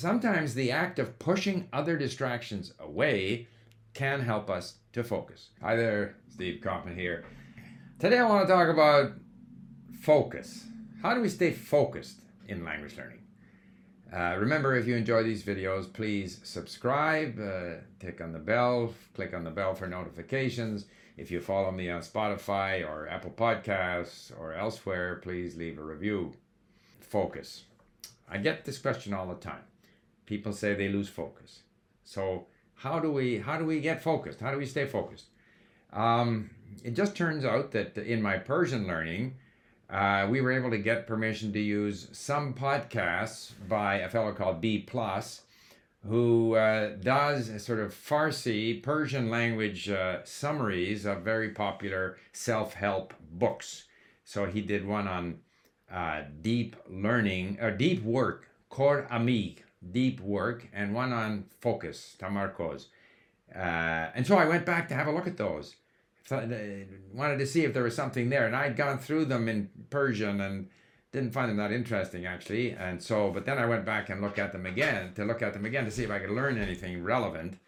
sometimes the act of pushing other distractions away can help us to focus. Hi there, Steve Kaufmann here. Today I want to talk about focus. How do we stay focused in language learning? Uh, remember, if you enjoy these videos, please subscribe, uh, click on the bell, click on the bell for notifications. If you follow me on Spotify or Apple Podcasts or elsewhere, please leave a review. Focus. I get this question all the time. People say they lose focus. So how do we how do we get focused? How do we stay focused? Um, it just turns out that in my Persian learning, uh, we were able to get permission to use some podcasts by a fellow called B Plus, who uh, does sort of Farsi Persian language uh, summaries of very popular self-help books. So he did one on uh, deep learning or deep work, Kor Amig, deep work, and one on focus, tamarcos. Uh, and so I went back to have a look at those wanted to see if there was something there. And I'd gone through them in Persian and didn't find them that interesting actually. And so, but then I went back and looked at them again to look at them again to see if I could learn anything relevant.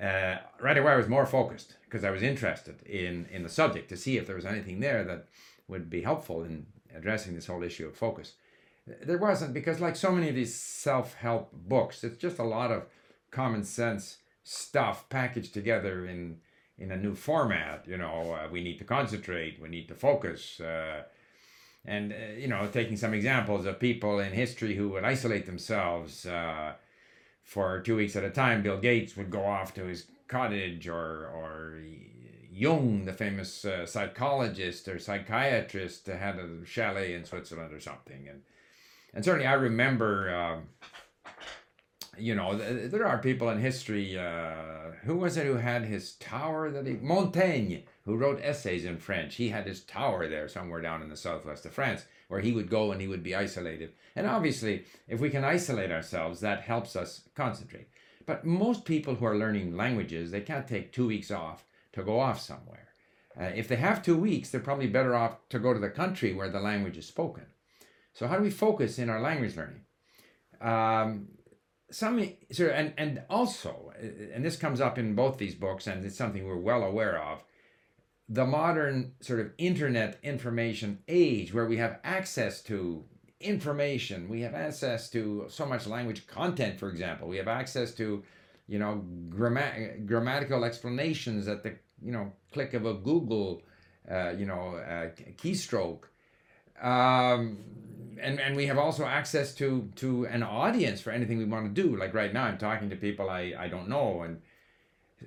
Uh, right away, I was more focused because I was interested in in the subject to see if there was anything there that would be helpful in addressing this whole issue of focus. There wasn't because, like so many of these self help books, it's just a lot of common sense stuff packaged together in in a new format. You know, uh, we need to concentrate, we need to focus. Uh, and, uh, you know, taking some examples of people in history who would isolate themselves uh, for two weeks at a time. Bill Gates would go off to his cottage, or, or Jung, the famous uh, psychologist or psychiatrist, had a chalet in Switzerland or something. And, and certainly I remember. Um, you know, there are people in history. Uh, who was it who had his tower that he Montaigne, who wrote essays in French. He had his tower there somewhere down in the southwest of France, where he would go and he would be isolated. And obviously, if we can isolate ourselves, that helps us concentrate. But most people who are learning languages, they can't take two weeks off to go off somewhere. Uh, if they have two weeks, they're probably better off to go to the country where the language is spoken. So, how do we focus in our language learning? Um, some of, and and also, and this comes up in both these books, and it's something we're well aware of. The modern sort of internet information age, where we have access to information, we have access to so much language content. For example, we have access to, you know, gramma- grammatical explanations at the you know click of a Google, uh, you know, uh, keystroke. Um, and and we have also access to to an audience for anything we want to do. Like right now, I'm talking to people I I don't know, and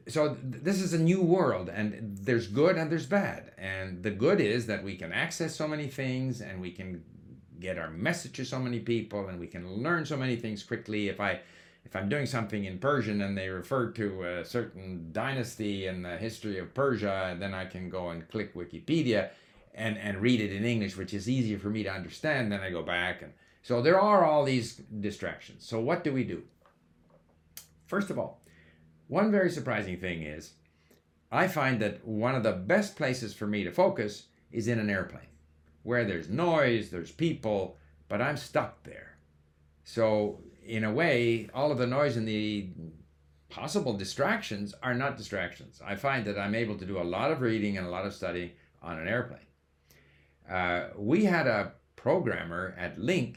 so th- this is a new world, and there's good and there's bad. And the good is that we can access so many things, and we can get our message to so many people, and we can learn so many things quickly. If I if I'm doing something in Persian and they refer to a certain dynasty in the history of Persia, then I can go and click Wikipedia and and read it in English, which is easier for me to understand. Then I go back and so there are all these distractions. So what do we do? First of all, one very surprising thing is I find that one of the best places for me to focus is in an airplane where there's noise, there's people, but I'm stuck there. So, in a way, all of the noise and the possible distractions are not distractions. I find that I'm able to do a lot of reading and a lot of studying on an airplane. Uh, we had a programmer at LingQ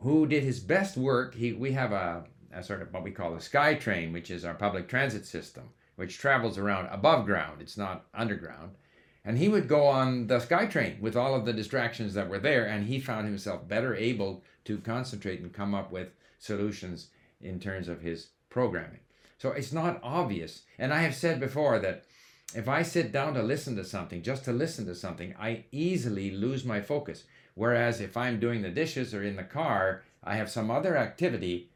who did his best work. He, we have a, a sort of what we call a SkyTrain, which is our public transit system, which travels around above ground. It's not underground. And he would go on the SkyTrain with all of the distractions that were there, and he found himself better able to concentrate and come up with solutions in terms of his programming. So it's not obvious. And I have said before that if I sit down to listen to something, just to listen to something, I easily lose my focus. Whereas if I'm doing the dishes or in the car, I have some other activity,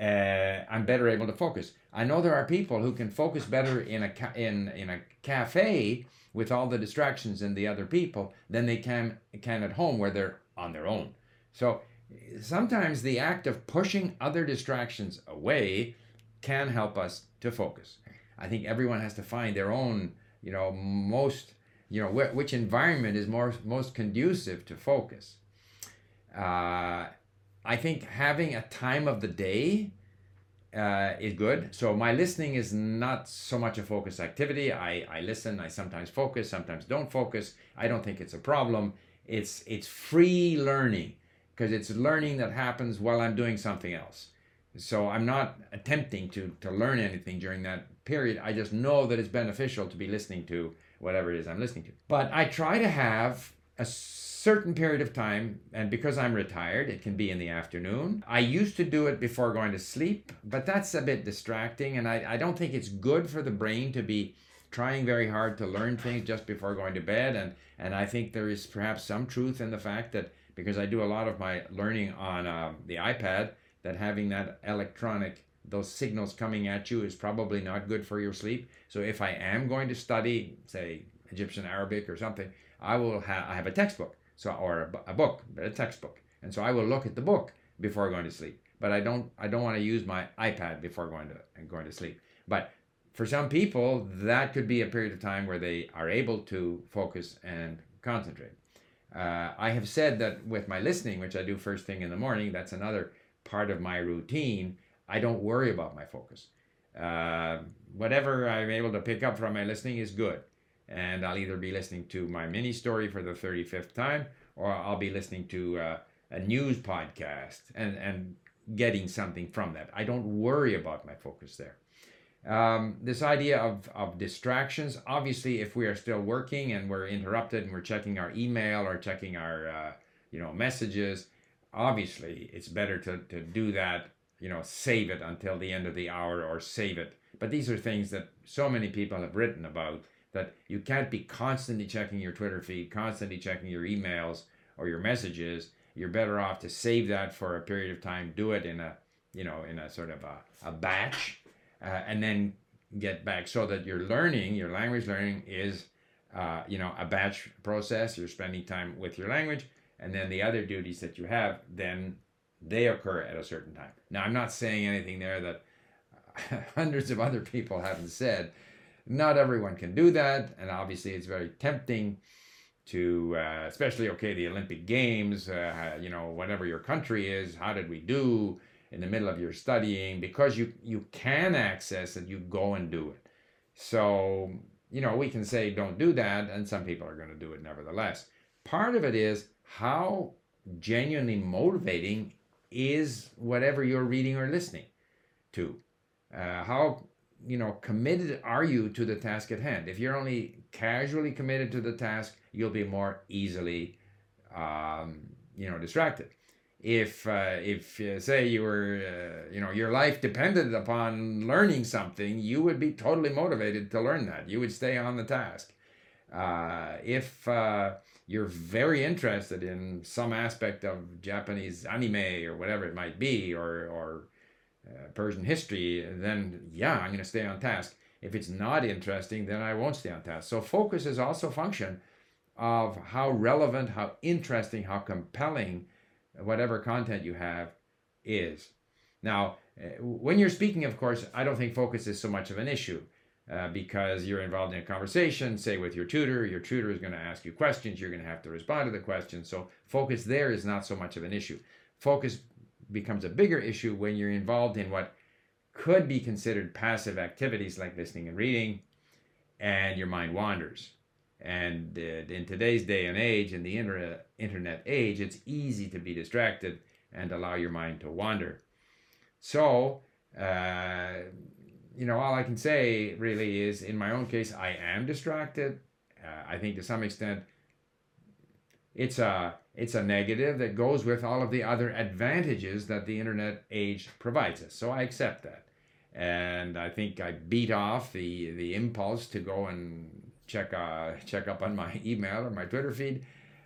uh, I'm better able to focus. I know there are people who can focus better in a ca- in in a cafe with all the distractions and the other people than they can can at home where they're on their own. So sometimes the act of pushing other distractions away can help us to focus. I think everyone has to find their own, you know, most, you know, wh- which environment is more most conducive to focus. Uh, I think having a time of the day uh, is good. So my listening is not so much a focus activity. I, I listen. I sometimes focus, sometimes don't focus. I don't think it's a problem. It's it's free learning because it's learning that happens while I'm doing something else. So I'm not attempting to to learn anything during that period. I just know that it's beneficial to be listening to whatever it is I'm listening to. But I try to have a certain period of time, and because I'm retired, it can be in the afternoon. I used to do it before going to sleep, but that's a bit distracting, and I, I don't think it's good for the brain to be trying very hard to learn things just before going to bed. And, and I think there is perhaps some truth in the fact that because I do a lot of my learning on uh, the iPad, that having that electronic those signals coming at you is probably not good for your sleep. So if I am going to study, say Egyptian Arabic or something, I will have I have a textbook, so or a, a book, a textbook, and so I will look at the book before going to sleep. But I don't I don't want to use my iPad before going to going to sleep. But for some people, that could be a period of time where they are able to focus and concentrate. Uh, I have said that with my listening, which I do first thing in the morning, that's another part of my routine I don't worry about my focus. Uh, whatever I'm able to pick up from my listening is good. And I'll either be listening to my mini story for the 35th time or I'll be listening to uh, a news podcast and, and getting something from that. I don't worry about my focus there. Um, this idea of, of distractions, obviously, if we are still working and we're interrupted and we're checking our email or checking our uh, you know messages, obviously it's better to, to do that you know, save it until the end of the hour or save it. But these are things that so many people have written about that you can't be constantly checking your Twitter feed, constantly checking your emails or your messages. You're better off to save that for a period of time, do it in a, you know, in a sort of a, a batch, uh, and then get back so that your learning, your language learning is, uh, you know, a batch process. You're spending time with your language, and then the other duties that you have then they occur at a certain time. Now, I'm not saying anything there that hundreds of other people haven't said. Not everyone can do that, and obviously, it's very tempting to, uh, especially okay, the Olympic Games. Uh, you know, whatever your country is, how did we do in the middle of your studying? Because you you can access it, you go and do it. So you know, we can say don't do that, and some people are going to do it nevertheless. Part of it is how genuinely motivating is whatever you're reading or listening to. Uh, how you know committed are you to the task at hand? If you're only casually committed to the task, you'll be more easily um, you know distracted. If uh, if uh, say you were uh, you know your life depended upon learning something, you would be totally motivated to learn that. You would stay on the task. Uh, if uh, you're very interested in some aspect of Japanese anime or whatever it might be, or, or uh, Persian history, then yeah, I'm going to stay on task. If it's not interesting, then I won't stay on task. So focus is also function of how relevant, how interesting, how compelling whatever content you have is. Now, uh, when you're speaking, of course, I don't think focus is so much of an issue. Uh, because you're involved in a conversation, say with your tutor. Your tutor is going to ask you questions. You're going to have to respond to the questions. So focus there is not so much of an issue. Focus becomes a bigger issue when you're involved in what could be considered passive activities like listening and reading, and your mind wanders. And in today's day and age, in the internet age, it's easy to be distracted and allow your mind to wander. So, uh, you know, all I can say really is in my own case, I am distracted. Uh, I think to some extent it's a it's a negative that goes with all of the other advantages that the internet age provides us. So I accept that. And I think I beat off the the impulse to go and check uh, check up on my email or my Twitter feed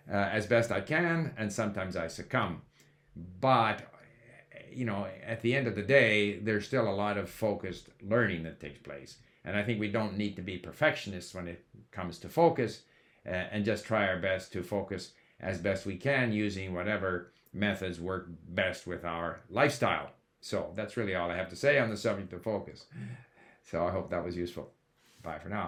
uh, as best I can, and sometimes I succumb. But you know, at the end of the day, there's still a lot of focused learning that takes place. And I think we don't need to be perfectionists when it comes to focus uh, and just try our best to focus as best we can using whatever methods work best with our lifestyle. So that's really all I have to say on the subject of focus. So I hope that was useful. Bye for now.